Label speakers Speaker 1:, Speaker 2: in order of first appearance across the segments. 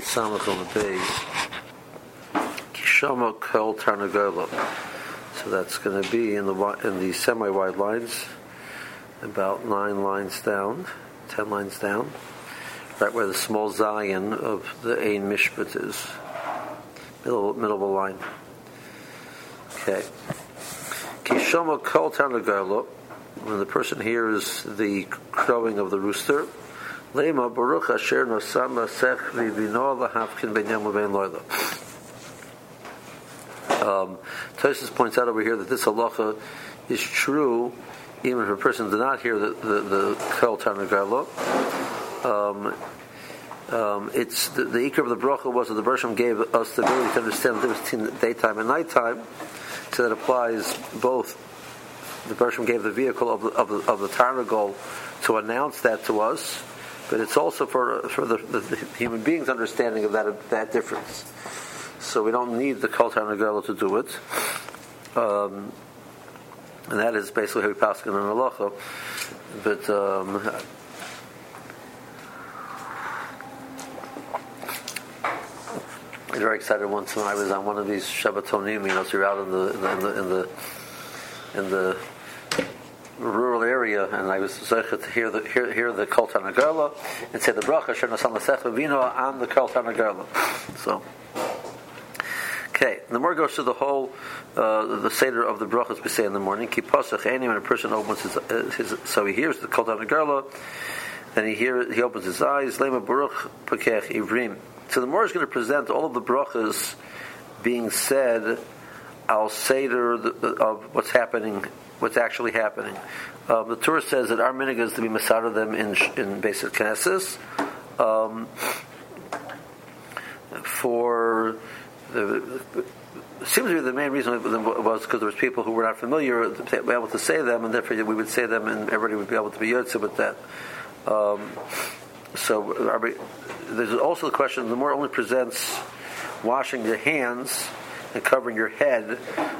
Speaker 1: But Samach on the base. Kishama Kol Tarnagola. So that's going to be in the in the semi-wide lines, about nine lines down, ten lines down, right where the small Zion of the Ein Mishpat is, middle middle of the line. Okay. Kishama Kol Tarnagola. When the person hears the crowing of the rooster, Lema Baruch Asher Nosama Sech Vivino Ben Ben Loila. Um, Tosis points out over here that this halacha is true even if a person did not hear the the, the Kol. Um, um, it's the, the ikr of the bracha was that the Bershom gave us the ability to understand the difference between daytime and nighttime, so that applies both. The Bershom gave the vehicle of the, of the, of the Tarnagol to announce that to us, but it's also for for the, the, the human being's understanding of that that difference. So we don't need the Kol Tarnagala to do it. Um, and that is basically how we pass in halacha. But um, I was very excited once when I was on one of these Shabbatonim, you know, so you're out in the in the in the, in the rural area, and I was zeichet to hear the hear, hear the Kol Tarnagala and say the bracha Salasech Vino on the Kol Tarnagala. So. Okay, the more goes to the whole, uh, the seder of the brachas we say in the morning. Keep pasach any when a person opens his, uh, his, so he hears the kol garla, then he hear he opens his eyes. Lema baruch pekech ivrim. So the more is going to present all of the brachas being said al seder of what's happening, what's actually happening. Um, the Torah says that our minig is to be masada them in in basic knesses. Um, for the, seems to be the main reason was because there was people who were not familiar be able to say them, and therefore we would say them, and everybody would be able to be yotze with that. Um, so there's also the question: the more only presents washing your hands and covering your head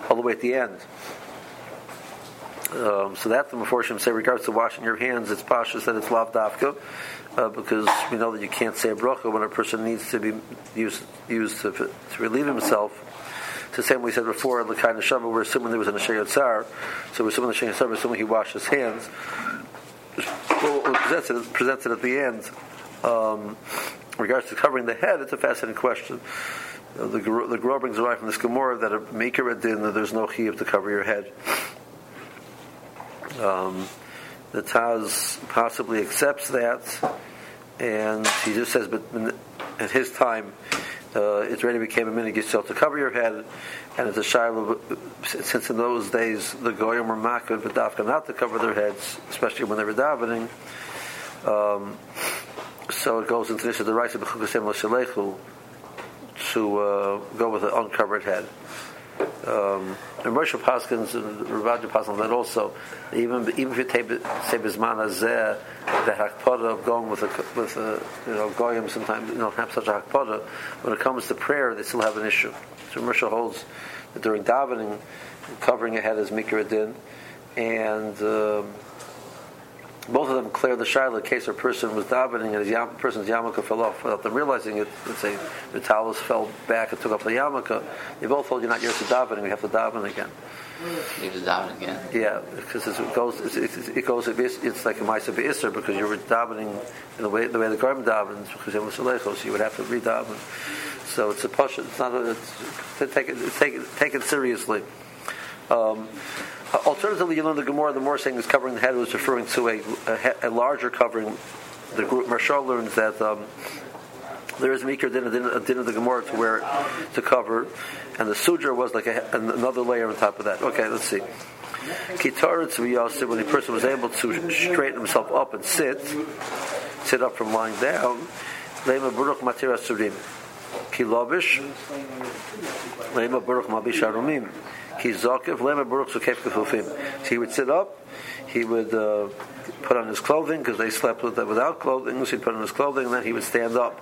Speaker 1: all the way at the end. Um, so that the Meforshim say, regards to washing your hands, it's pashas that it's lav dafka, uh, because we know that you can't say a bracha when a person needs to be used, used to, to relieve himself. It's the same we said before, the kind of Shama, we're assuming there was an Asher Tsar, so we're assuming the Asher Tsar, we're assuming he washed his hands. Well, presented, presented at the end, um, regards to covering the head, it's a fascinating question. The the Gra brings away from this Gemara that a maker din that there's no chiyuv to cover your head. Um, the Taz possibly accepts that, and he just says, but at his time, uh, it already became a minute yourself to cover your head, and it's a shiloh. Since in those days the goyim were makad v'dafka not to cover their heads, especially when they were davening. Um, so it goes into this the rights of B'chukasem to uh, go with an uncovered head um, and Moshe Paskins and Ravaja Paskins that also even even if you take say Bisman Azeh the hakpada of going with a with a you know goyim sometimes you know have such a hakpada when it comes to prayer they still have an issue. So Moshe holds that during davening covering your head is mikra din and um, both of them clear the shaila in case a person was davening and his yam, person's yarmulke fell off without them realizing it. Let's say the talus fell back and took off the yarmulke. They both told you not yours to davening. We have to daven again.
Speaker 2: You have to daven again.
Speaker 1: Yeah, because it goes. It, it goes. It's like a ma'aser beiser because you were davening in the way the way the garment davens because it was so you would have to redaven. So it's a push. It's not. A, it's, take it. Take it. Take it seriously. Um, Alternatively, you learn the Gemara, the more saying is covering the head was referring to a, a, a larger covering. The group Marshall learns that um, there is Mikra din, a din of the Gemara to wear to cover, and the Sudra was like a, another layer on top of that. Okay, let's see. Kitaritz when the person was able to straighten himself up and sit, sit up from lying down, Lema Baruch Matira Surim. Kilovish, Lema Mabish Arumim. So he would sit up, he would uh, put on his clothing because they slept with, without clothing. So he'd put on his clothing, and then he would stand up.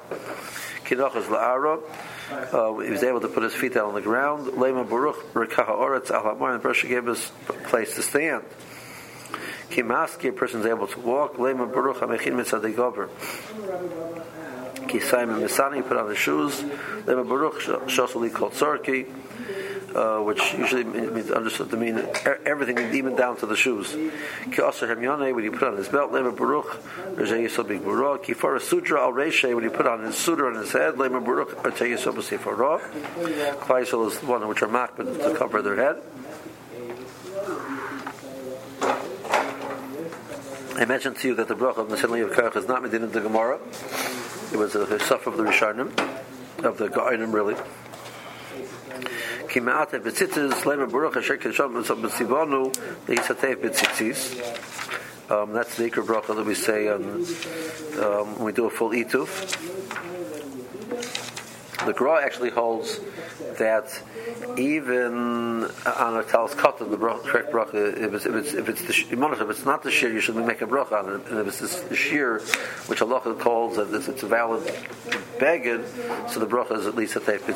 Speaker 1: la'ara. Uh, he was able to put his feet down on the ground. Lema baruch rekaha oretz al and Bershah gave us place to stand. Kimaski, a person is able to walk. Lema baruch hamechin mitzadei gover. Kisayim and Misani, put on the shoes. Lema Baruch Shosali called Sarki. Uh, which usually means understood to mean everything, even down to the shoes. When you put on his belt, lema baruch, rejay yisod big baruch. Sutra al reshe, when you put on his sutra on his head, lema baruch, b'sefer roh. Klaisel is one which are makbid to cover their head. I mentioned to you that the bracha of the Nasin of Kerach is not medin in the Gemara. It was a, suffer of the Rishonim, of the Ga'inim really. Ki ma'ate b'tzitzis, lema baruch asher kisham b'tzivonu, le'isatef b'tzitzis. Um, that's the Iker bracha that we say on, um, when we do a full ituf. The Gra actually holds that even on a talis cotton, the bracha, correct bracha, if it's if it's if it's, the, if it's not the shear, you should make a bracha on it. And if it's the shear, which Allah calls that it's, it's a valid beged, so the bracha is at least a teif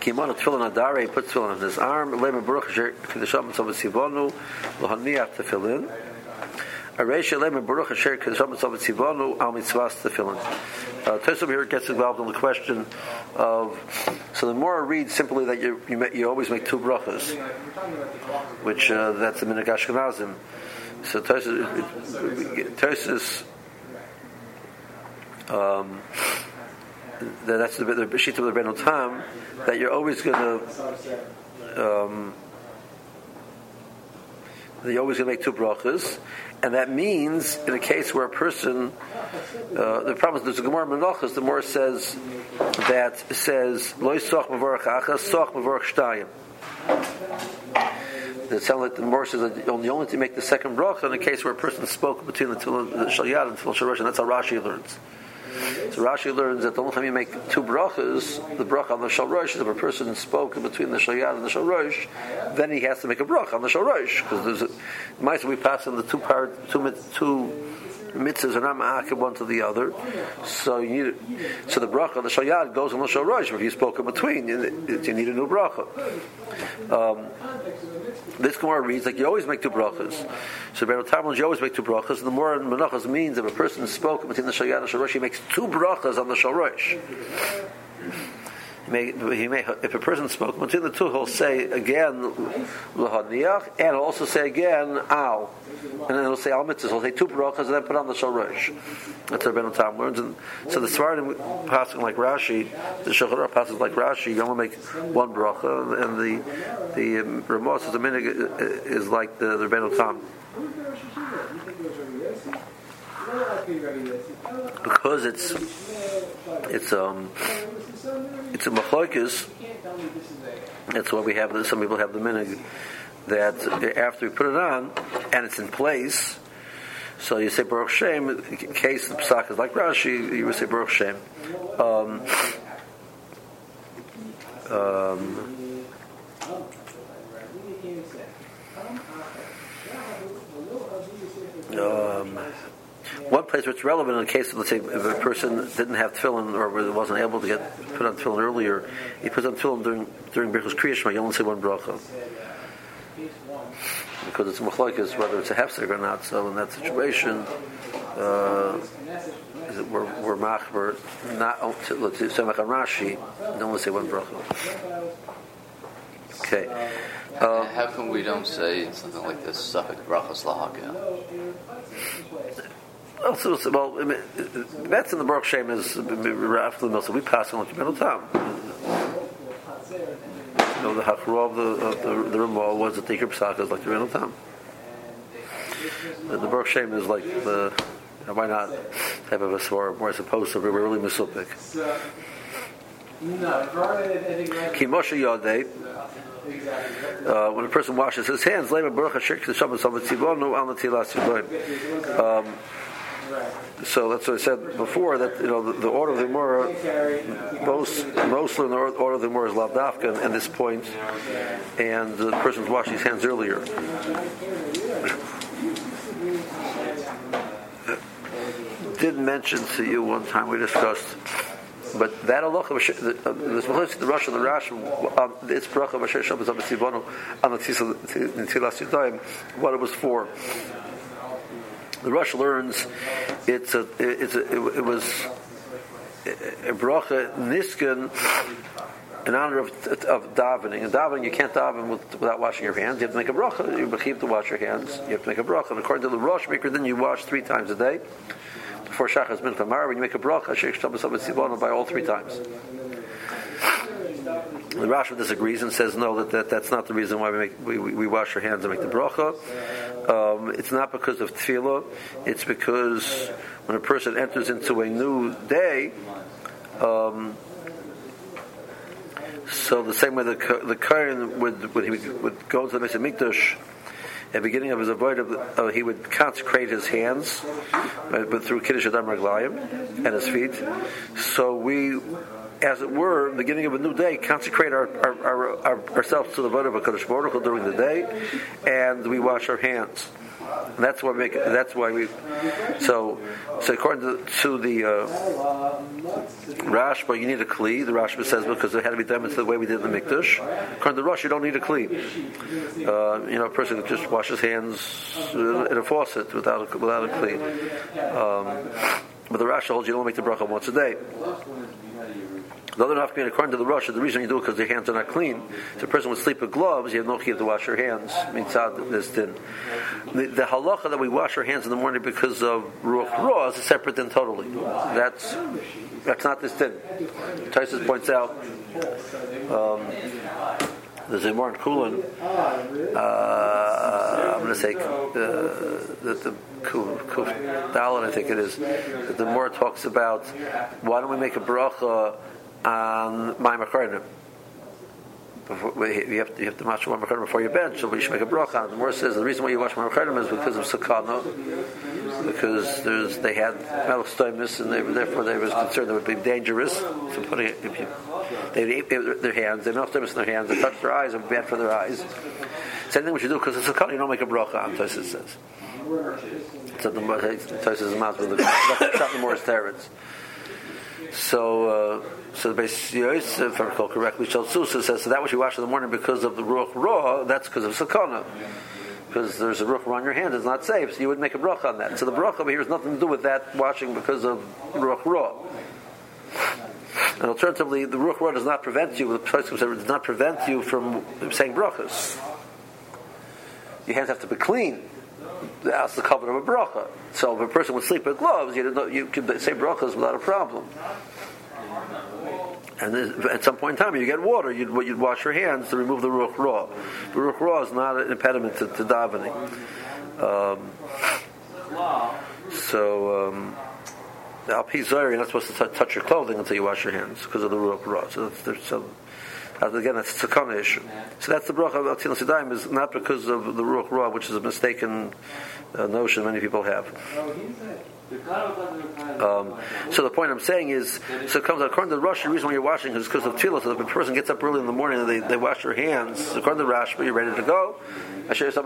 Speaker 1: Kimon tefillin adare, puts tefillin on his arm. Lema baruch kedesham tzavah sivonu lohaniach tefillin. Areisha Lema Baruch Asher Kedesham Tzavah Tzivonu Al Mitzvahs Tefillin. Uh, Tosom here gets involved in the question of so the more I read simply that you you, you always make two brachas, which uh, that's the minhag Ashkenazim. So Tosus um, that's the, the of the Ben Tam that you're always going to um, you're always going to make two brachas, and that means in a case where a person, uh, the problem is there's a Gemara Menachos, the more says that says loy soch mavorach achas soch mavorach shtayim. It sounds like the more says that you only, to make the second bracha in a case where a person spoke between the, the shalyad and the shalosh, and that's how Rashi learns. So Rashi learns that the only time you make two brachas, the bracha on the shalrosh, is if a person spoke between the shalyad and the shalrosh, then he has to make a bracha on the shalrosh because there's a, might we pass in the two part two two mitzvahs are not ma'akib one to the other. So you need, so the bracha the shalyad goes on the shalrosh. If you spoke in between, you, need a new bracha. Um, this Gemara reads like you always make two brachas. So Beryl Talmud, you always make two brachas. And the more menachas means if a person spoke between the Shalyad and the Shalosh, he makes two brachas on the Shalosh. He may, he may, if a person spoke between the two, he'll say again lahaniach, and he'll also say again al, and then he'll say al mitzvahs. He'll say two brachas and then put on the shalosh. That's what Ben Tam learns. And so the Svardim passing like Rashi, the Shachar passes like Rashi. You only make one bracha, and the the um, Ramos is a minute is like the the Ben Tam. Because it's it's um it's a machlokes. That's why we have some people have the minig that after we put it on and it's in place. So you say Baruch Shem. In case the psak is like Rashi, you would say Baruch Shem. Um, um, um, one place where it's relevant in the case of, let's say, if a person didn't have tefillin or wasn't able to get put on tefillin earlier, he puts on tefillin during during Birchus Kriyashma, you only say one bracha. Because it's machlokes whether it's a hefsek or not. So in that situation, uh, it, we're, we're machber not to let's say Rashi, and only say one bracha. Okay.
Speaker 2: Um, How come we don't say something like this, suffix brachas lahaka?
Speaker 1: Also, well, that's in the Baruch Shem is after the we pass on to middle time. You know, the hachra of the of the, the Ramah was the Tikr Psaka is like the middle time. The, the Baruch Shem is like the why not have a swar more supposed to be really misupik. Ki Moshe Uh, when a person washes his hands, Lema Baruch Hashem Shabbat Shabbat Tzivonu Al Natilas. So that's what I said before that you know the, the order of the Gemara, most mostly in the order of the Gemara is lavdafka at this point, and the person's washing his hands earlier. Did mention to you one time we discussed, but that halacha, the, the Rosh and the Rash, um, it's bracha of Asher Shabbos on the Tzilas what it was for. The Rush learns it's a, it's a, it, it was a bracha niskan in honor of, of davening. In davening, you can't daven with, without washing your hands. You have to make a bracha. You have to wash your hands. You have to make a bracha. And according to the Rosh Maker, then you wash three times a day. Before Shachas Mincha Mara, when you make a bracha, by all three times. The Rashi disagrees and says no, that, that that's not the reason why we make we, we, wash our hands and make the bracha. Um, it's not because of tefillah. It's because when a person enters into a new day. Um, so the same way the the Kohen would, would he would, would go to the Mesa Mikdash at the beginning of his avoid, uh, he would consecrate his hands but, but through Kiddush Adam Raglayim and his feet. So we as it were, beginning of a new day, consecrate our, our, our, ourselves to the vote of a Kaddish Baruch during the day, and we wash our hands. And that's why we make. That's why we. So, so according to, to the uh, Rashba, you need a kli. The Rashba says because it had to be done the way we did in the mikdash. According to the Rush, you don't need a kli. Uh, you know, a person can just washes hands in a faucet without a, without a kli. Um, but the Rashi holds you don't make the bracha once a day. The other nafkamina, according to the Russia, the reason you do it because your hands are not clean. If a person would sleep with gloves, you have no key to wash your hands. Mitzad this din. The, the halacha that we wash our hands in the morning because of ruach raw is separate din totally. That's that's not this din. Tysus points out. Um, there's a more in Kulin. Uh, I'm going to say uh, that the Kuf I think it is. The more talks about why don't we make a bracha on Maim Akarnim. You have, to, you have to wash Maim Akarnim before your bench, so you should make a bracha The Morah says the reason why you wash Maim Akarnim is because of Sakana, because there's, they had metal and they therefore they were concerned it would be dangerous. So putting it, if you, they ate their hands, they metal in their hands, they touched their eyes, would bad for their eyes. Same thing we should do because it's Sakana, you don't make a bracha on, Tosis says. So the Tosis is mouth with the, Morah's teretz. So, uh, so the base Yosef, if I recall correctly, Susa says so that which you wash in the morning because of the ruach raw, that's because of sakana. Because there's a ruach raw on your hand, it's not safe, so you would make a bracha on that. So the bracha over here has nothing to do with that washing because of ruach raw. And alternatively, the ruach raw does not prevent you. The does not prevent you from saying brachas. Your hands have to be clean that's the cover of a bracha. So if a person would sleep with gloves, you, know, you can say brachas without a problem. And at some point in time, you get water, you'd, you'd wash your hands to remove the ruach raw. The ruach raw is not an impediment to, to davening. Um, so, um, al you're not supposed to touch your clothing until you wash your hands because of the ruach raw. So, there's some again, that's a sakana issue. So that's the bracha of Atil Sidaim is not because of the Ruach Ra, which is a mistaken uh, notion many people have. Um, so the point I'm saying is, so it comes according to the Rush, the reason why you're washing is because of tefillah. So if a person gets up early in the morning and they, they wash their hands, according to the Rash, you're ready to go. I should have some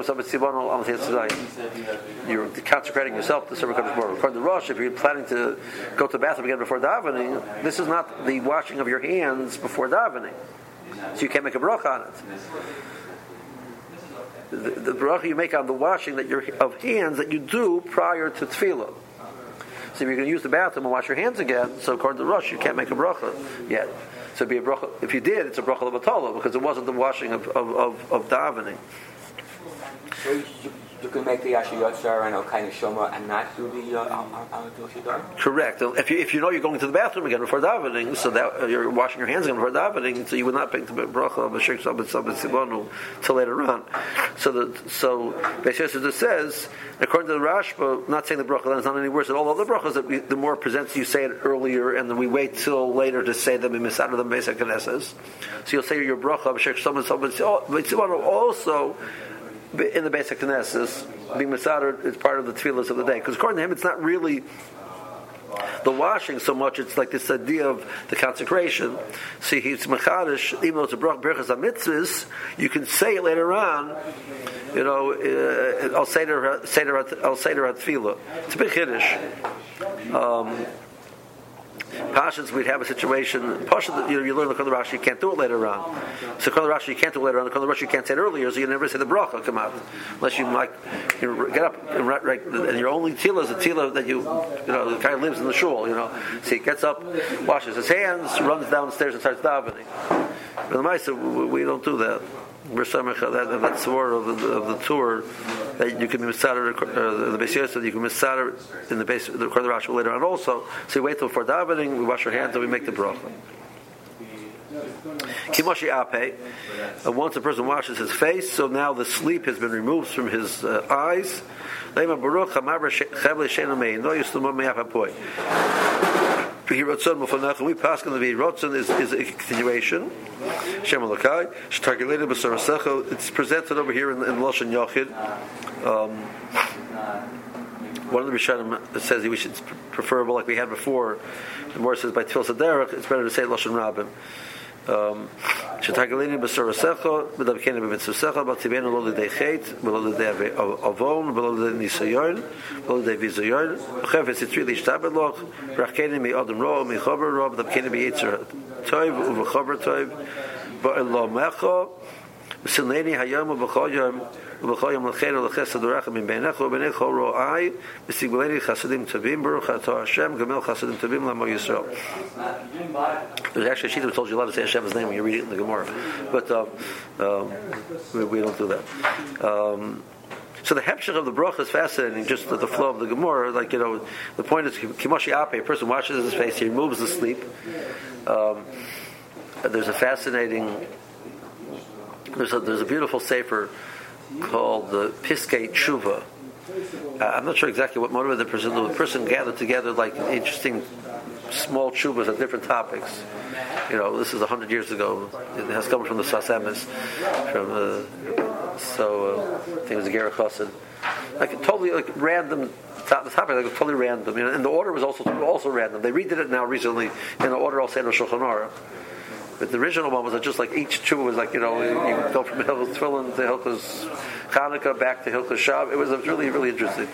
Speaker 1: things. You're consecrating yourself to serve Hakadosh Baruch. According to Rosh, if you're planning to go to the bathroom again before davening, this is not the washing of your hands before davening so you can't make a bracha on it. The, the bracha you make on the washing that of hands that you do prior to tefillah. So if you're going to use the bathroom and wash your hands again, so according to Rush, you can't make a bracha yet. So be a bracha. If you did, it's a bracha of because it wasn't the washing of, of, of, of davening.
Speaker 3: So you can make the Ashiyotzer and of Shoma and not do the uh,
Speaker 1: Correct. If you, if you know you're going to the bathroom again before davening, so that uh, you're washing your hands again before davening, so you would not make the bracha of a shirk sabbat sabbat sibonu till later on. So the so Beis says, according to the Rashba, not saying the bracha then is not any worse than all other brachas that we, the more presents you say it earlier, and then we wait till later to say them in miss out of the basic So you'll say your bracha of shirk sabbat sabbat sibonu also in the basic Knesset, being Masadr is part of the tefillahs of the day. Because according to him, it's not really the washing so much, it's like this idea of the consecration. See, he's Mechadish, even though it's a Brach Berachas mitzvahs, you can say it later on, you know, uh, I'll say to I'll say to. It's a big Kiddush. Um, Pashas, we'd have a situation. Pasha, you know, you learn the Kol Rashi, you can't do it later on. So Kol Rashi, you can't do it later on. The Kol Rashi, you can't say it earlier, so you never say the bracha come out unless you like you know, get up and, right, right, and your only tila is a tila that you you know the guy lives in the shul. You know, so he gets up, washes his hands, runs downstairs and starts davening. But the Maisa, we don't do that. We're that that sword of the, of the tour that you can misader uh, the base that you can misader in the base the Kol Rashi later on also. So you wait till for davening, we wash our hands, and we make the bracha. Kimoshi ape. Uh, once a person washes his face, so now the sleep has been removed from his uh, eyes. We pass on the Rotzen is, is a continuation. Shem Alakai. Shetargulated b'sarasecha. It's presented over here in, in Lashon Yochid. Um, one of the Rishonim says we should preferable like we had before. The more says by Tfil Saderach, it's better to say Lashon Rabbim שתגליני בסורסך, בדרכני במצוסך, בטבענו לא לידי חטא, ולא לידי עוון, ולא לידי ניסיון, ולא לידי ביזיון, וחפץ יצרי להשתבד לך, ברכני מאדם רוע ומחבר רוע, בדרכני ביצר טוב ובחבר טוב, בעולמך, וסלני היום ובכל יום, ובכל יום לכן ולחסד ורחם מבינך ובינך רועי וסגבלני חסדים טובים ברוך אתה Hashem גמל חסדים טובים לעמו ישראל There's actually a sheet that told you a lot to say Hashem's name when you read it in the Gemara but um, um, we, we, don't do that um, so the hepshach of the bracha is fascinating, just the, the, flow of the Gemara. Like, you know, the point is, Kimoshi Ape, a person washes his face, he removes the sleep. Um, there's a fascinating, there's a, there's a beautiful sefer called the Piskei Tshuva. Uh, I'm not sure exactly what motivated the person. The person gathered together like interesting small chuvas on different topics. You know, this is hundred years ago. It has come from the Sasemis, from uh, so uh, I think it was Gerach Chassid. Like totally like random the topic like totally random. You know, and the order was also also random. They redid it now recently in the order say in Shulchan Aruch. But the original one was just like each tshuva was like you know you go from Hilchos Tefillin to Hilchos Hanukkah back to Hilchos Shav. It was really really interesting.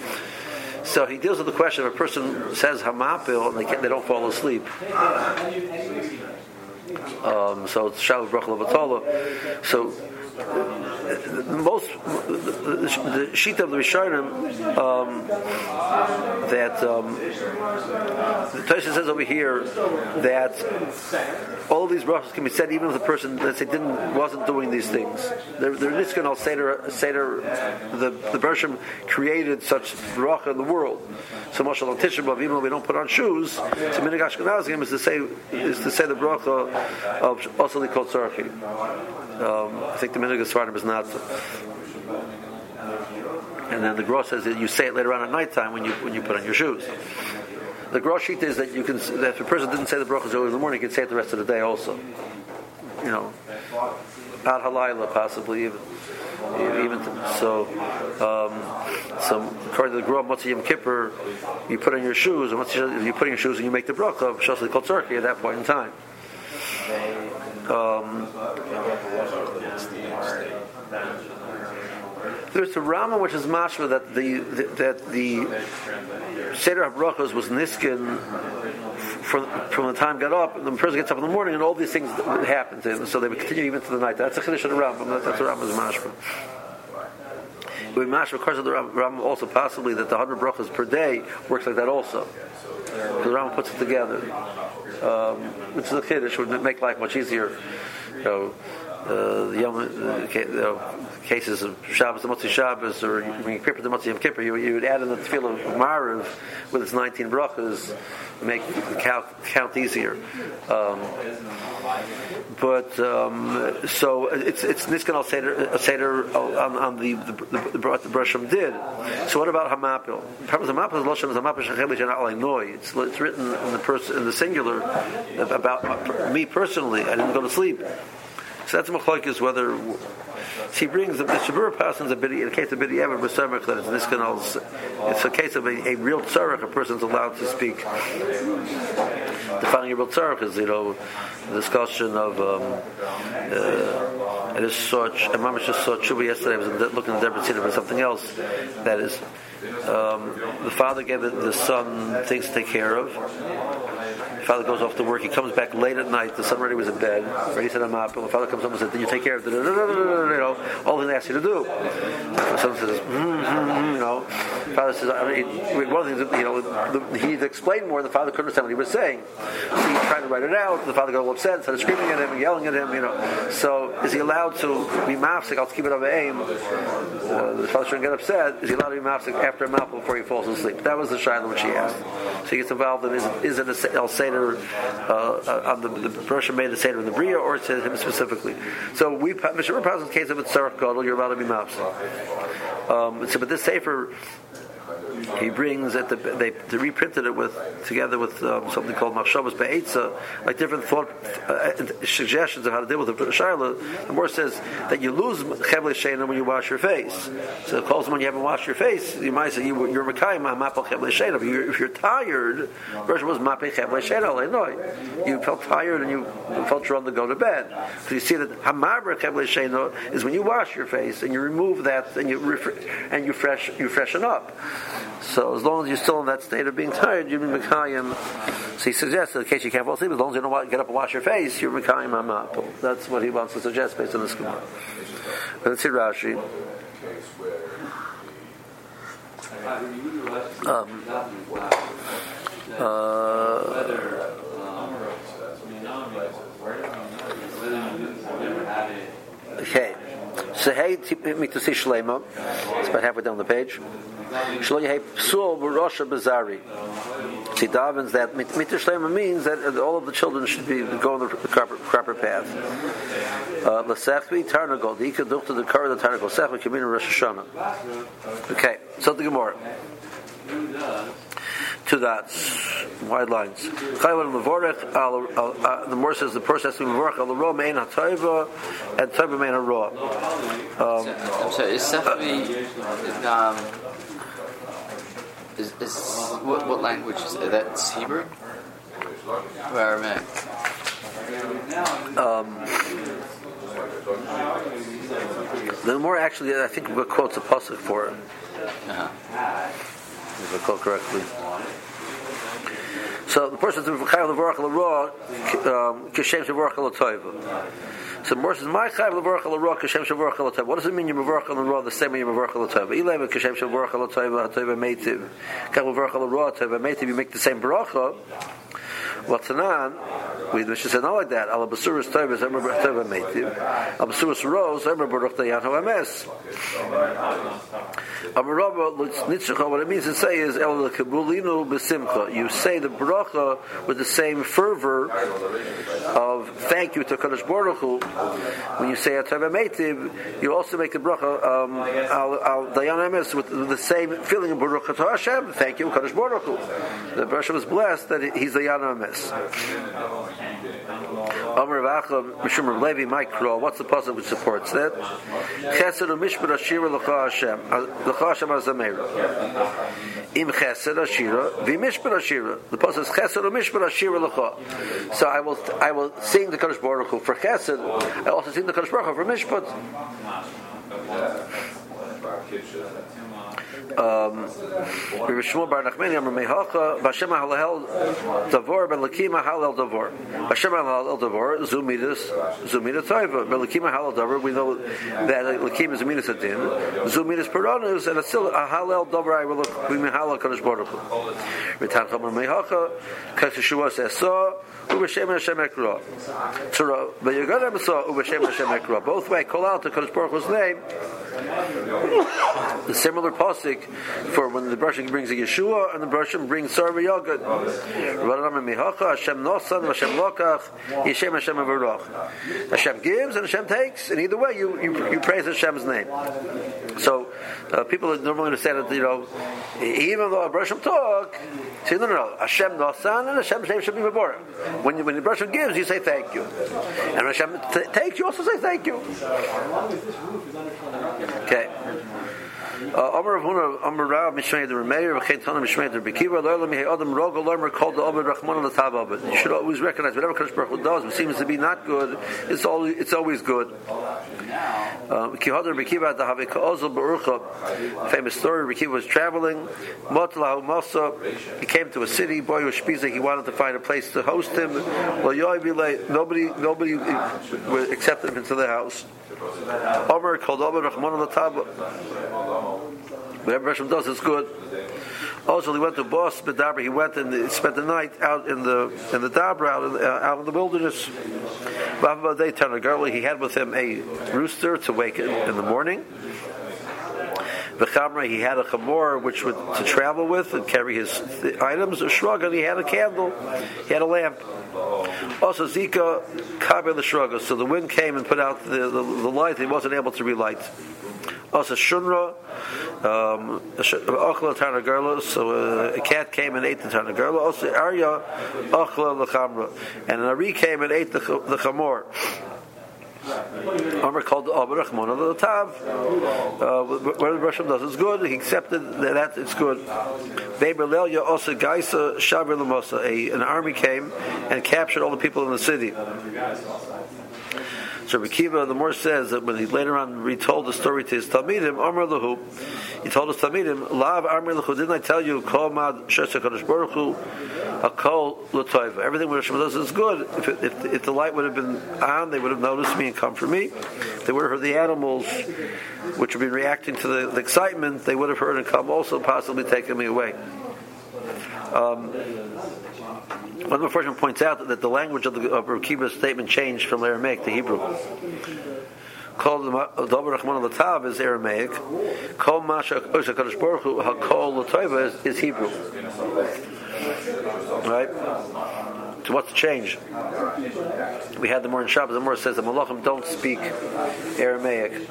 Speaker 1: So he deals with the question of a person says Hamapil and they, they don't fall asleep. Um, so it's Shav Brachel So most the, sheet of the Rishonim um, that um, the Tosha says over here that all these brachas can be said even if the person let's say didn't wasn't doing these things. They're, they're Niskan Seder Seder the the Bershom created such bracha in the world. So Mashal on Tisha B'av, even though we don't put on shoes, to Minig Ashkenazim is to say is to say the bracha of Osali Kol um, I think the minhag of is not. And then the Gross says that you say it later on at nighttime when you when you put on your shoes. The Gross sheet is that you can that if a person didn't say the brachas early in the morning, he can say it the rest of the day also. You know, ad halayla possibly even. Even to, so, um, so according to the Grub Motzei Yom Kippur, you put on your shoes, and once you, put on your shoes and you make the bracha, Shasli Kol at that point in time. Um, there's a Rama which is mashma that the, the that the Seder HaBrachos was niskin from, from the time got up, and the person gets up in the morning, and all these things happen to him. So they would continue even to the night. That's a chiddush of the Rambam. That's the Rambam's mashma. We mash of course the Rambam also possibly that the hundred brachas per day works like that also. So the Rambam puts it together um, is a kiddush would make life much easier. You know, uh, the, Yom, uh, cases of Shabbos, the Motzi Shabbos, or when you prepare the Motzi Yom Kippur, you, you would add in the tefillah of Mariv with its 19 brachas, make the count, count easier. Um, but um, so it's it's Niskan al Seder, Seder on, on the the, the, the, the Brusham did. So what about Hamapil? Purpose Hamapil is Loshem Hamapil Shechel It's it's written in the person in the singular about me personally. I didn't go to sleep. So that's machlokes whether he brings the, the Shabura Pasan a bidi, in a case of bidi ever b'samach that it's niskanal. It's a case of a, a real tzarech. A person's allowed to speak. Defining a real tzarech is you know the discussion of. Um, uh, it is such. And Mama just saw Chuba yesterday. I was looking at Deborah for something else. That is, um, the father gave the, the son things to take care of father goes off to work. He comes back late at night. The son already was in bed. Ready to set him up. And the father comes home and says, "Did you take care of the you know all he asks you to do?" The son says, mm-hmm, "You know." Father says, I mean, "One of the things, you know, he explained more. The father couldn't understand what he was saying, so he tried to write it out. The father got all upset, started screaming at him and yelling at him. You know, so is he allowed to be mafsik? I'll keep it over aim. Uh, the father shouldn't get upset. Is he allowed to be mafsik after a mouthful before he falls asleep? That was the shaila which he asked. So he gets involved in is, is it a El Seder uh, uh, on the, the made the Seder in the Bria or to him specifically? So we, Mishnah Pasuk's case of a Tzarech Gadol, you're allowed to be mafsik. Um, so, but this Sefer he brings that the, they, they, reprinted it with together with um, something called Machshavas Be'etza, like different thought uh, suggestions of how to deal with the Shaila. The more says that you lose Chevle Shena when you wash your face. So it calls when you haven't washed your face, you might say you, you're Mekayim Mapel Chevle Shena. If you're, tired, version was Mapel Chevle Shena. You felt tired and you felt you drawn to go to bed. So you see that Hamabra Chevle Shena is when you wash your face and you remove that and you and you fresh you freshen up. So as long as you're still in that state of being tired, you're Mekayim. So he suggests that in case you can't fall asleep, as long as you don't get up and wash your face, you're Mekayim Amapel. That's what he wants to suggest based on this Gemara. Let's see Rashi. Um, uh, okay. So hey, me to see Shlema. It's about halfway down the page. Shlo yehei psul b'rosha b'zari. He davens that mitzvah means that all of the children should be going the proper, path. Uh, L'sechvi tarnagol. The ikaduch to the kar the tarnagol. Sechvi kamina Rosh Hashanah. Okay, so the Gemara to that wide lines. Uh, the more says the person has to be mevorach al roh mein ha'toiva and toiva mein
Speaker 2: I'm sorry, is Sefri, um, is, is what, what language is that? That's Hebrew or Aramaic?
Speaker 1: Um, the more actually, I think we quotes a pasuk for it. Uh-huh. If I recall correctly. So the person to Chayv Levorach L'Ra, Kishem Shevorach L'Toiva. So more says, "My chayv levorach al roch kashem shavorach al What does it mean you mevorach al roch the same way you mevorach al tov? Ilay kashem shavorach al tov tov meitiv. Kach mevorach al roch tov meitiv. You make the same bracha. Well, Tanan, we should say not like that. Al Basurus Tovas, Emmer Tova Meitiv. Al Basurus Rose, Emmer Baruch Dayan Hoames. Amarava Nitzchah, what it means to say is El Kabulinu Besimcha. You say the bracha with the same fervor of thank you to Kadosh Baruch Hu. When you say Atava Meitiv, you also make the bracha um, Al Dayan Emes with the same feeling of Baruch Hashem. Thank you, Kadosh Baruch Hu. The Baruch was blessed that he's Dayan Emes. Amr Vacha Mishum Levi Mikro. What's the puzzle which supports that? Chesed Mishpat Ashira L'cha Hashem uh, L'cha Hashem Azameira. Im Chesed Ashira V'Mishpat Ashira. The puzzle is Chesed Mishpat Ashira L'cha. So I will I will sing the Kadosh Baruch Hu for Chesed. I also sing the Kadosh Baruch Hu for Mishpat um, Rabbi Shmuel Bar Nachmani Amar Mehacha Bashem Halal Davor Ben Lakima Halal Davor. Bashem Halal Davor Zumidas Zumidas Taiva. Ben Lakima Halal Davor we know that Lakima is Zumidas Adin Zumidas Peronus and still a Halal Davor I will be Mehalal Kadosh Baruch Ritan Mehacha Kashishuas Esah Ubashem Hashem Ekra Ubashem Hashem Ekra both way call out to Kadosh Baruch Hu's name. The similar pasuk for when the brushing brings a Yeshua and the brushing brings Sarva Yagad. Hashem Nosan, Hashem Lokach, Yeshem Hashem Avarach. Hashem gives and Hashem takes, and either way you, you, you praise Hashem's name. So uh, people normally understand that, you know, even though a brushing talk, say, no, no, no, Hashem Nosan and Hashem's name should be Mabor. When, when the brushing gives, you say thank you. And Hashem t- takes, you also say thank you. Okay. Uh, Amar Rav Huna, Amar Rav, Mishnei the Remeir, V'chein Tana Mishnei the Bekiva, Lo Elam Yehei Adam Rogel Lomer called the Abed Rachman the Tab Abed. You should always recognize whatever Kadosh Baruch Hu does, which seems to be not good, it's always, it's always good. Uh, Kihadar Bekiva the Havei Ka'ozel Barucha, famous story, Bekiva was traveling, Motlahu Masa, he came to a city, Boy Ushpiza, he wanted to find a place to host him, nobody, nobody uh, accepted him into the house. Omer called Omer Rahman on the Tab. Whatever Hashem does is good. Also, he went to Bos Bedabra. He went and spent the night out in the in the Dabra, out in, the uh, out in the wilderness. He had with him a rooster to wake in the morning. The chamra, he had a chamor which would to travel with and carry his th- items. A shrug, and he had a candle. He had a lamp. Also, Zika kabel the shrug. So the wind came and put out the, the, the light. He wasn't able to relight. Also, shunra, um, achla tanagarla. So uh, a cat came and ate the tanagarla. Also, arya achla lechamra, and an ari came and ate the, the chamor. Amr called Rachmon of the Tav. Uh, the Russian does is good. He accepted that, that it's good. Beberlelia also Gaisa Shavir Lamosa. An army came and captured all the people in the city. So the more says that when he later on retold the story to his Talmidim, Amr Lahu, he told his Talmidim, Lav Amr Lahu, didn't I tell you, Kol Mad Shesha Kadosh Baruch Hu, Hakol Latoiva. Everything what Hashem does is good. If, it, if, if the light would have been on, they would have noticed me and come for me. They would have heard the animals, which would be reacting to the, the excitement, they would have heard and come also, possibly taking me away. Um, one of the first points out that the language of the of Rekiva's statement changed from Aramaic to Hebrew. Called Rachman al Tav is Aramaic. Kol Masha Kadosh Baruch Hu Hakol is Hebrew. Right. So what's the change? We had the more in Shabbos. The more says the Malachim don't speak Aramaic.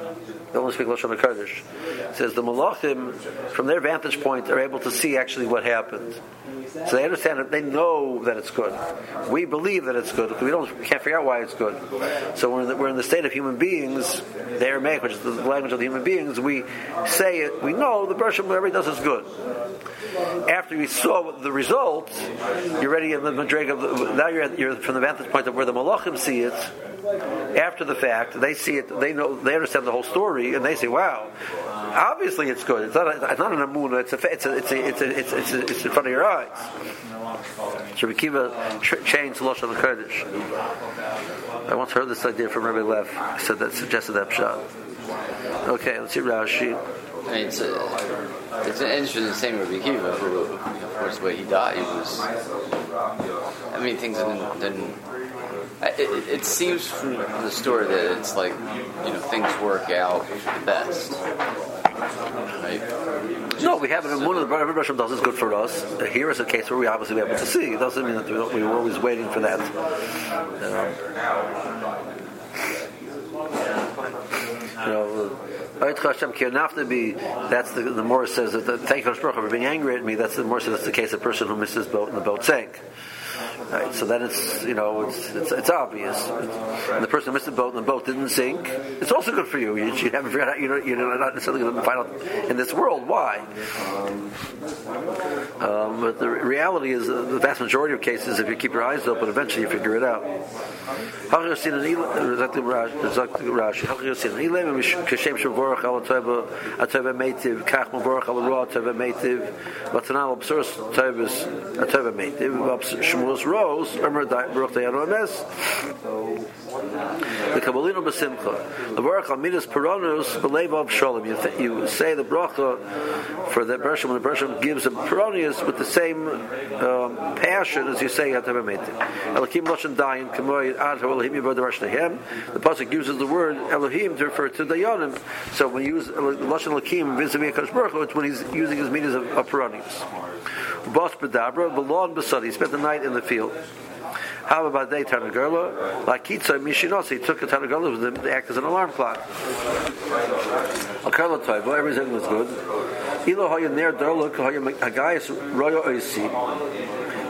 Speaker 1: They only speak Lashon HaKodesh. It says the Malachim, from their vantage point, are able to see actually what happened. So they understand it. They know that it's good. We believe that it's good. We don't we can't figure out why it's good. So we're in the, we're in the state of human beings, the Aramaic, which is the language of the human beings. We say it. We know the Bershom, whatever he does is good. After we saw the result, you're ready in the Madrig of the, now you're, you're from the vantage point of where the Malachim see it. After the fact, they see it. They know. They understand the whole story, and they say, "Wow, obviously it's good. It's not. A, it's not an. It's a. It's. It's. It's, it's, a, it's, it's in front of your eyes." Changed Lashon. I once heard this idea from Rabbi Lev. Said that suggested that shot. Okay, let's see Rashi.
Speaker 2: I mean, it's, a, it's an interesting same Rabbi Akiva, who, of course, when he died, he was. I mean, things didn't. didn't it, it seems from the story that it's like, you know, things work out the best. Right?
Speaker 1: No, we have it in one of the every Russian does is good for us. Here is a case where we obviously be able to see. It doesn't mean that we were always waiting for that. Um, you know, that's the the Morris says that the, thank you for being angry at me. That's the Morris says that's the case of a person who missed his boat and the boat sank. Right, so then it's you know it's it's, it's obvious. And the person missed the boat and the boat didn't sink. It's also good for you. You, you haven't figured out. You know, you're not necessarily going to find out in this world why. Um, but the reality is, the vast majority of cases, if you keep your eyes open, eventually you figure it out. Rose, Baruch Emes. The Kabbalino B'Simcha. The Baruch Amidas Peronus B'Levav Shalom. You, say the bracha for the Bershom, and the Bershom gives a Peronius with the same um, passion as you say Meitiv. Elohim Lashon Dayan Kamoy Ad Elohim Yivod Rashnehem. The pasuk uses the word Elohim to refer to Dayanim. So when you use Lashon Elohim vis-a-vis Hakadosh Baruch it's when he's using his meanings of, of Peronius. Bos Bedabra, Belon Besadi. He spent the night in the field. How about day Tanagurla? Like Kitsa Mishinos, he took a Tanagurla with him to act as an alarm clock. Akarla Toivo, everything was good. Ilo hoya ner doluk hoya hagayas royo oisi.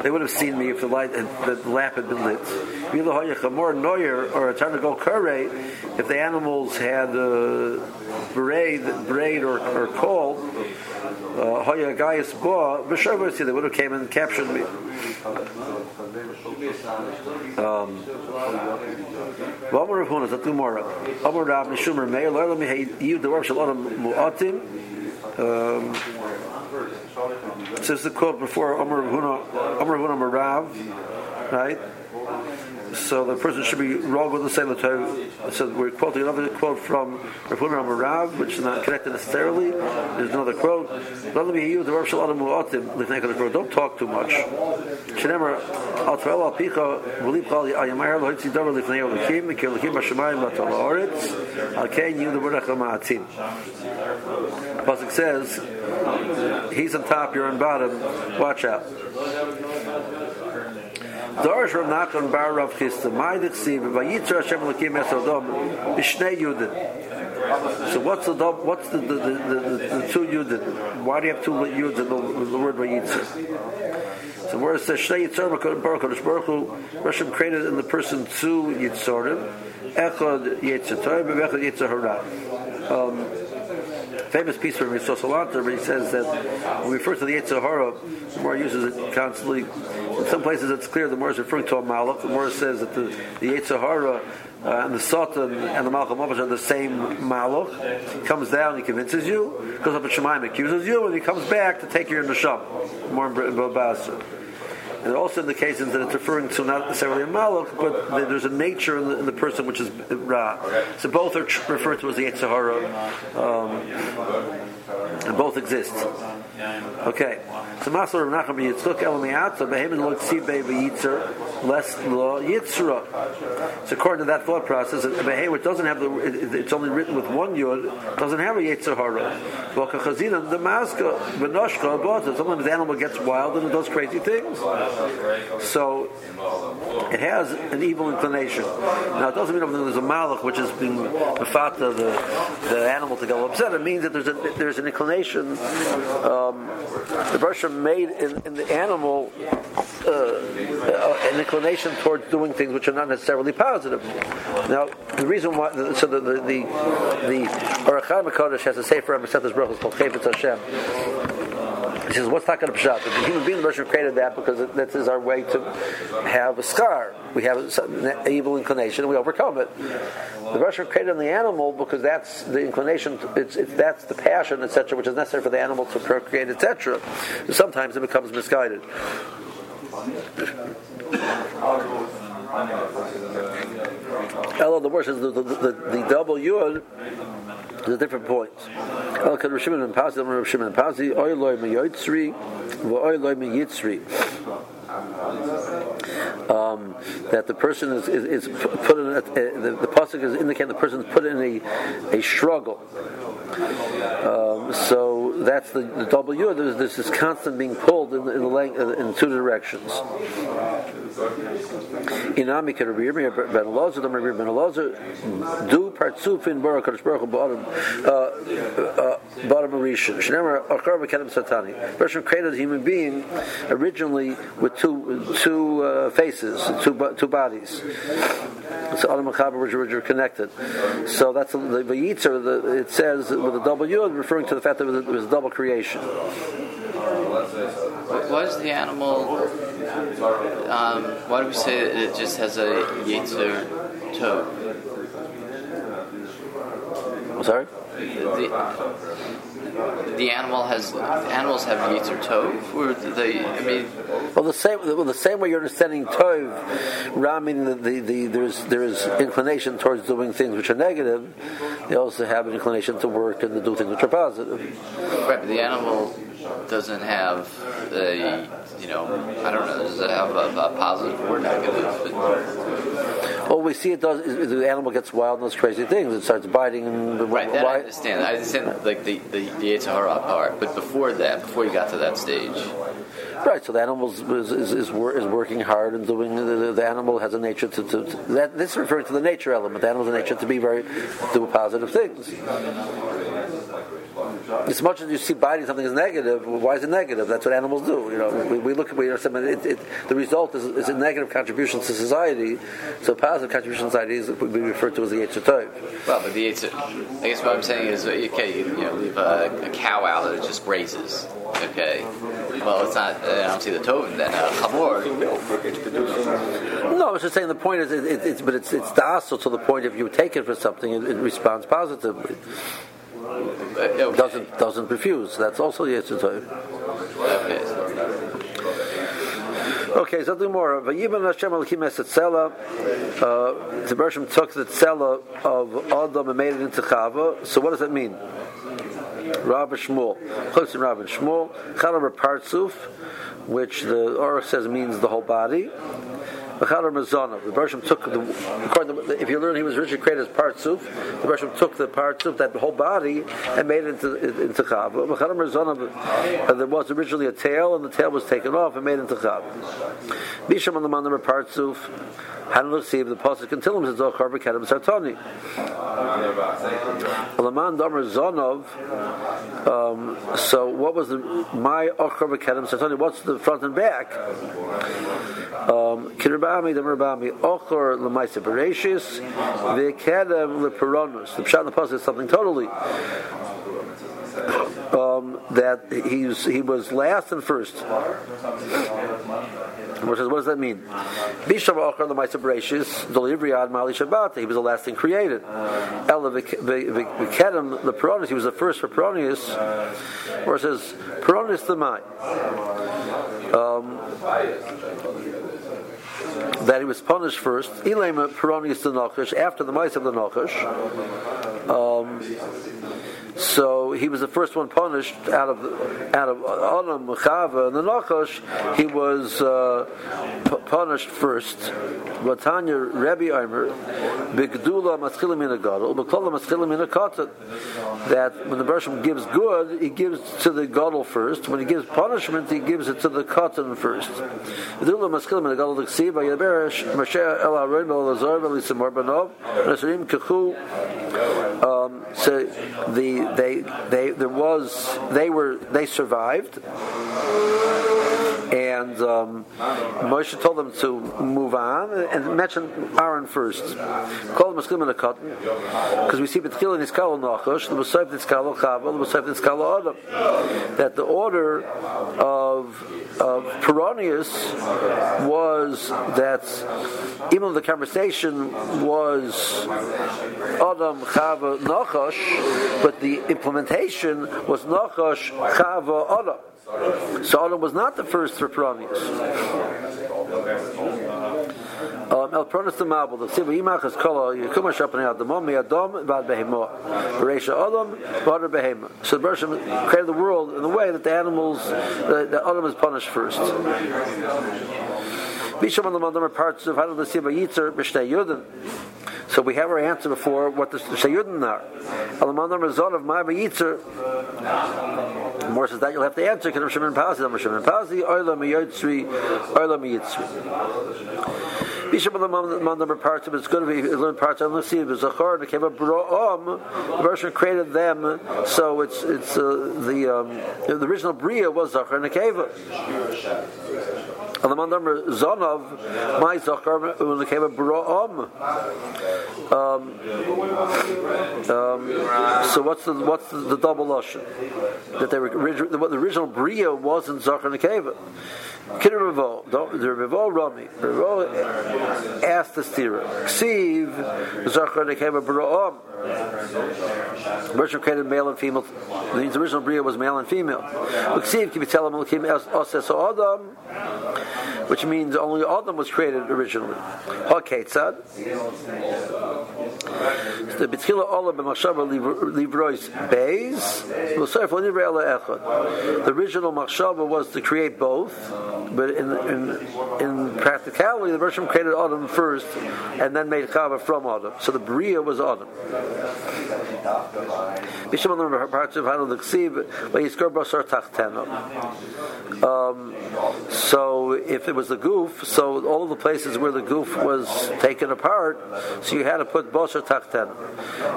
Speaker 1: They would have seen me if the light, the lamp had been lit. Chamor noyer or a time to go kare, if the animals had uh, braid, braid or, or coal. Hoya gayas bo b'shavasi. They would have came and captured me. Um, V'amar Adam Mu'atim. Um, says the quote before Amar Huna Marav, right? So the person should be wrong with the same Tov. So we're quoting another quote from Rav Huna Marav, which is not connected necessarily. There's another quote. Don't talk too much. The. Pasuk says, he's on top, you're on bottom, watch out. Dorish Rav Nachman Bar Rav Chisda, Mai Dichsiv, Vayitzer Hashem Lakim Esodom, Bishnei Yudin. So what's the what's the the, the, the, the two Yudin? Why do you have two Yudin in the, word Vayitzer? So where it says Shnei Yitzhar Baruch Baruch Hu, Hashem created in the person two Yitzorim, Echad Yitzhar Torah, Echad Yitzhar Hara. Um, famous piece from Yisrael Salanter, where he says that when we refer to the Yetzer Hara, the more uses it constantly. In some places it's clear the more is referring to a Malach. The more says that the, the Yetzer Hara uh, and the Satan and the Malcham are the same Malach. He comes down, he convinces you, goes up at Shemaim, accuses you, and he comes back to take your Nasham. More in Babasa. And also in the indications that it's referring to not necessarily a malach, but there's a nature in the, in the person which is ra. So both are referred to as the Yetzirah, um, and both exist. Okay. So Masar Rav Nachman Yitzchok El Mi'atza Behemin Lo Tzibei V'Yitzer Less Lo Yitzra. So according to that thought process, a Behem which doesn't have the, it's only written with one Yud, doesn't have a Yitzhar Hara. Well, Kachazina, the Maska, V'Noshka, Abota, sometimes the animal gets wild and it does crazy things. So it has an evil inclination. Now it doesn't mean that there's a malach which is being mafata the, the animal to go upset. It means that there's a, there's an inclination. Um, the Bershom made in, in, the animal uh, uh, an inclination towards doing things which are not necessarily positive. Now the reason why so the the the, the Ohr HaChaim Kodesh has a sefer Amasetas Baruch called Chayfetz Hashem. He says, what's not going to pshat? The human being, the Russian created that because that is our way to have a scar. We have an evil inclination and we overcome it. The Russian created the animal because that's the inclination, it's, it's, that's the passion, etc., which is necessary for the animal to procreate, etc. Sometimes it becomes misguided. Ella, the worst is the, the, the, the double yud the different points. El kan Rishimon and Pazi, Rav Shimon Pazi, yitzri. Um, that the person is, is, is put in a, the, the pasuk is indicating the person is put in a, a struggle. Um, so that's the, the W. There's, there's this constant being pulled in, in in two directions. Inami can Rabbi Yirmiyah ben Elazar, the Rabbi ben Elazar, do partsuf in Baruch Kadosh Baruch bottom uh, uh. Shnemer Achar Bekedim Satani. Person created a human being originally with two two uh, faces, two two bodies. So Adam and Chava were connected. So that's the Vayitzer. It says with a double yud, referring to the fact that it was double creation.
Speaker 2: Why Was the animal? Um, why do we say it just has a yetzer toe?
Speaker 1: I'm sorry.
Speaker 2: The, the animal has animals have yetzer tov, or they? I mean,
Speaker 1: well, the same well, the same way you're understanding tov, Ra meaning the, the, the, there's there is inclination towards doing things which are negative. They also have an inclination to work and to do things which are positive.
Speaker 2: Right, but the animal doesn't have a you know I don't know does it have a, a positive or negative? But,
Speaker 1: well, we see it does. The animal gets wild and does crazy things. It starts biting. And
Speaker 2: right, that I understand. I understand like the the, the Yetzirah part, but before that, before you got to that stage.
Speaker 1: Right, so the animal is, is, is, is working hard and doing. The, the animal has a nature to, to, to, that. This is referring to the nature element. The animal has a nature to be very do positive things. As much as you see biting something as negative, why is it negative? That's what animals do. You know, we, we look at we understand it, it, the result is, is, a negative contribution to society. So positive contribution to society is what we refer to as the Yetzer
Speaker 2: Well, but the Yetzer, I guess what I'm saying is, okay, you, you know, leave a, a, cow out that it just grazes. Okay, well, it's not. Uh, I don't see the Tovin then. Uh, Chamor.
Speaker 1: No, I was just saying the point is, it, it, it's but it's it's docile to the point if you take it for something, it, it responds positively. Okay. Doesn't doesn't refuse. That's also the Yetzer Okay. Okay, something more. Vayiban Hashem Elokim Es Tzela. Uh, the took the Tzela of Adam and made it into Chava. So what does that mean? Rabbi Shmuel, to Rabbi Shmuel, Chalav Partsuf, which the Orach says means the whole body. The Bershom took the, if you learn he was originally created as Partsuf, the Bershom took the Partsuf, that whole body, and made it into, into Chava. There was originally a tail, and the tail was taken off and made into Chava. Bisham on the Mandamer Partsuf, Hadn't received the pasuk until him says Zochar b'kedem sartoni. Laman damer zonov. Um, so what was the my ochar b'kedem sartoni? What's the front and back? Um, Kiribami the bami ochar l'maisa bereshis v'kedem leperonus. The pshat in the pasuk is something totally. Um, that he's he was last and first. What does that mean? Bishav Ochar Lamaisa Bereshis, delivery ad Mali Shabbat. He was the last thing created. Ela V'kedem the Peronius. He was the first for Peronius. Where it says Peronius the Mai. Um, that he was punished first. Ilema Peronius the Nachash after the mice of the Nachash. Um, he was the first one punished out of out of Adam Chava and the Nachash. He was uh, p- punished first. Vatanya Rabbi Eimer Bigdula Maschilim in a Gadol Bekola Maschilim in a Katan. That when the Bershom gives good, he gives to the Gadol first. When he gives punishment, he gives it to the Katan first. Bigdula Maschilim in a Gadol Ksiv Vayaberish Moshe El Kechu. Um, so the they they there was they were they survived and um, Moshe told them to move on and mention Aaron first. Call them a cotton because we see B'tchil in Iskal Nachash, the Musayf Iskal Chavel, the Musayf Iskal Adam, that the order of of Peronius was that even the conversation was Adam Chava Nachash, but the implementation was Nachash Chava Adam. So Adam was not the first for Peronius. Um, El Pronis the Mabel, the Siva Imach is Kala, Yekuma Shapani Adamom, Me'adom, Bad Behemah. Beresha Adam, Bad Behemah. So the Bershom created the world in the way that the animals, the, the Adam is punished first. Bisham on the Mandam parts of Hadal the Siva Yitzer, Mishneh Yudin. So we have our answer before what the Shayudin are. Alamanam Razon of Ma'ba Yitzer. More says that you'll have to answer. Kedem Shemin Pazi, Dam Shemin Pazi, Oila Miyotzri, Oila Miyitzri. Bishop of the Mon number parts of it's good to be learn parts on the sea of Zachar and became a Bro'om. The version created them, so it's it's uh, the um, the original Bria was Zachar and Akeva. And the man number Zonov, my Zachar when it a Bro'om. Um, um, so what's the what's the, the double lashon that they were what the original bria was in Zachar and Akeva. Kidder Revo, the Revo Rami, Revo asked the steerer, Ksiv, Zachar Nekeva Bara'am. Merchant created male and female. The original Bria was male and female. Ksiv, Kibitela Malakim Oses Adam, which means only Adam was created originally. HaKetzad. The B'tchila Olam B'machshava Livrois Beis, The original Machshava was to create both but in, in, in practicality, the Bershom created Adam first and then made Chava from Adam. So the Bria was Adam. Um, so if it was the goof, so all the places where the goof was taken apart, so you had to put bosher tachten.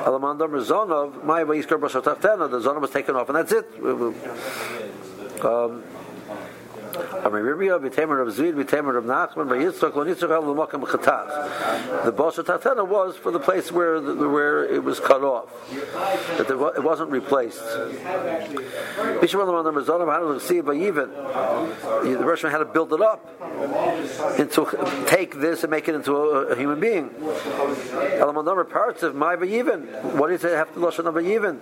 Speaker 1: Alamandam zonov, my bosher tachten, the zonov was taken off, and that's it. Um, the Bosha Tatena was for the place where the, where it was cut off. That it wasn't replaced. The Russian had to build it up into take this and make it into a, a human being. Number parts of my What does it have to lashon of Yivin?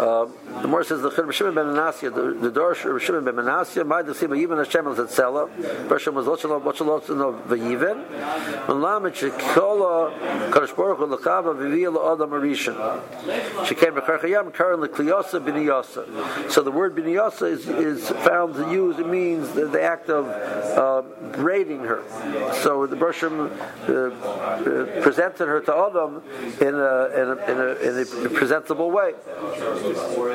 Speaker 1: Uh, the more says the Chir Shimon ben Anasya, the, Dorsh Shimon ben Anasya, my Sima Yivin Hashem al Tetzela, Bershom was Lochalov, Lochalov Vayivin, Malam Chikola, Kadosh Baruch Hu Lechava Vivia Adam Arishan. She came to Karchayam, Karan Lekliyosa Biniyasa. So the word Biniyasa is, is found to use, it means the, the act of uh, braiding her. So the Bershom uh, uh, presented her to Adam in a, in a, in a, in a presentable way.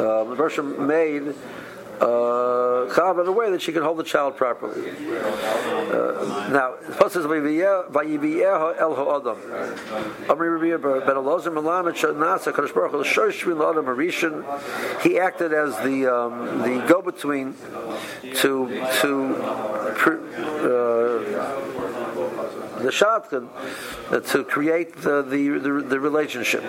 Speaker 1: um, the person made uh, in a way that she can hold the child properly. Uh, now, says. Amri Rabbi ben. He acted as the um, the go-between to to. Uh, the shotgun uh, to create the, the, the, the relationship.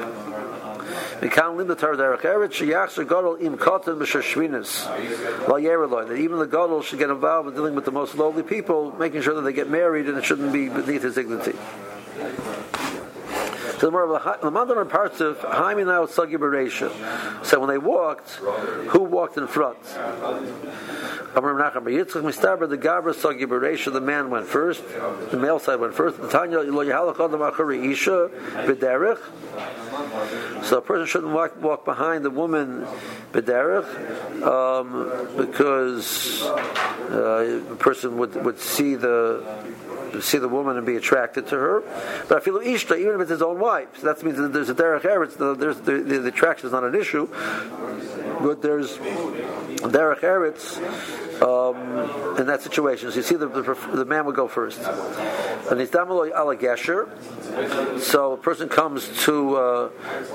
Speaker 1: That even the gadol should get involved in dealing with the most lowly people, making sure that they get married and it shouldn't be beneath his dignity. So the more of the modern parts of Haiminau Sagi So when they walked, who walked in front? The Beresha, the man went first, the male side went first. Isha. So a person shouldn't walk, walk behind the woman b'derech um, because uh, a person would, would see the see the woman and be attracted to her. But I feel ishta, even if it's his own wife, so that means that there's a derech eretz. The, there's the, the, the attraction is not an issue, but there's derech eretz um, in that situation. So you see, the, the, the man would go first. And gesher. So a person comes to uh,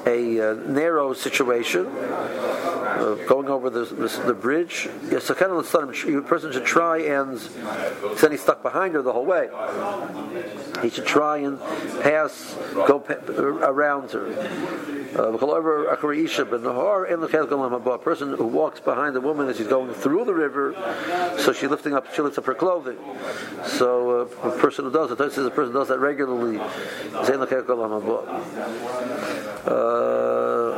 Speaker 1: a, uh, narrow situation, uh, going over the, the, the bridge. So kind of a person should try and then he's stuck behind her the whole way. He should try and pass, go around her. Uh, person who walks behind the woman as she's going through the river, so she's lifting up, she up her clothing. So uh, a person who does it, says a person does that regularly. Uh,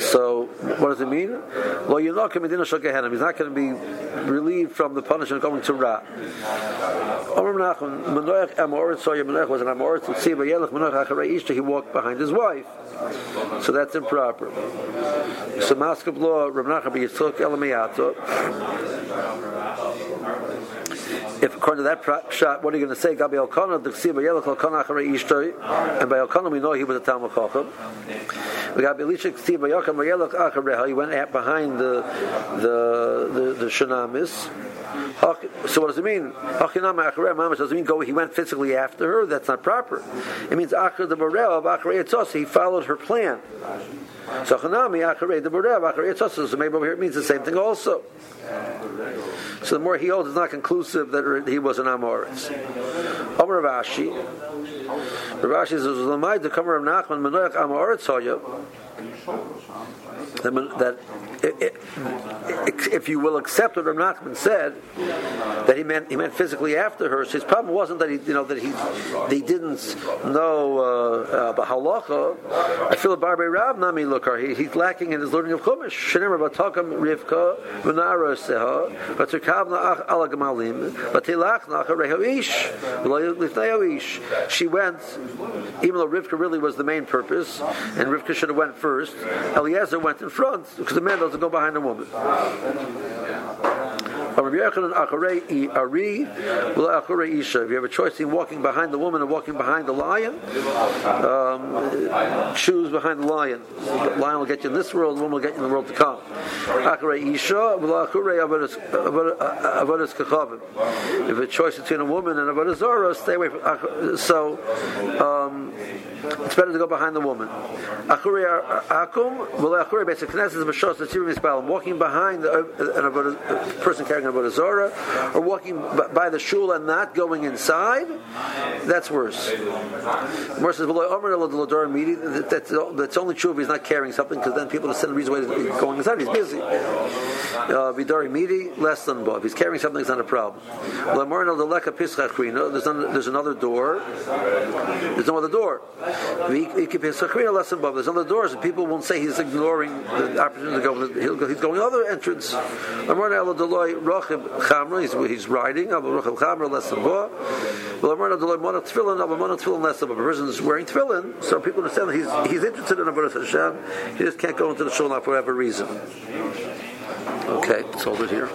Speaker 1: So, what does it mean? Medina Shal Gehenna. He's not going to be relieved from the punishment going to Ra. Was an Amorit, to see Vayelech Menoach Acharei Ishta, he walked behind his wife. So that's improper. So Maskav law, Rav Nachman Yitzchok Elamiyato, if according to that shot, what are you going to say? Gabi Elkanah, the Ksiba Yelech Elkanah Acharei Ishtoi, and by Elkanah we know he was a Talmud Chacham. We got Elisha Ksiba Yelech Yelech Achareha. He went behind the the the, the Shanamis. So what does it mean? Does it mean go? He went physically after her. That's not proper. It means achar the barel of acharei He followed her plan. So chanami acharei the barel of acharei So maybe over here it means the same thing also. So the more he holds, it's not conclusive that er, he was an Amoritz. Omer Rav Ashi. Ravashi says, "Lamai the Kamer of Nachman Menoach Amoritz Hoya." That if you will accept what Rav Nachman said, that he meant he meant physically after her. So his problem wasn't that he you know that he he didn't know uh, uh, halacha. I feel a barbe Rav Nami Lukar. He, he's lacking in his learning of Chumash. Shenemar batakam Rivka v'nara seha v'tzukavna ala gemalim v'tilach nacha rehoish v'lifnei She went, even though Rivka really was the main purpose, and Rivka should have went first. Eliezer went in front because the man doesn't go behind the woman. If you have a choice between walking behind the woman and walking behind the lion, um, choose behind the lion. The lion will get you in this world, the woman will get you in the world to come. If a choice between a woman and a Avodah stay away from. So, um, it's better to go behind the woman. Walking behind the, a person carrying a Zora, or walking by the shul and not going inside, that's worse. That's, only true if he's not carrying something, because then people send the reason why he's going inside. He's busy. Uh, Vidari midi, less than If he's carrying something, it's not a problem. There's, there's another door. There's no other door. There's other doors, and people won't say he's ignoring the opportunity to go. He's going other entrance. He's, riding, than A person is wearing Tefillin, so people understand that he's, he's interested in Abu Hashem, he just can't go into the shul for whatever reason. Okay, let's hold it here.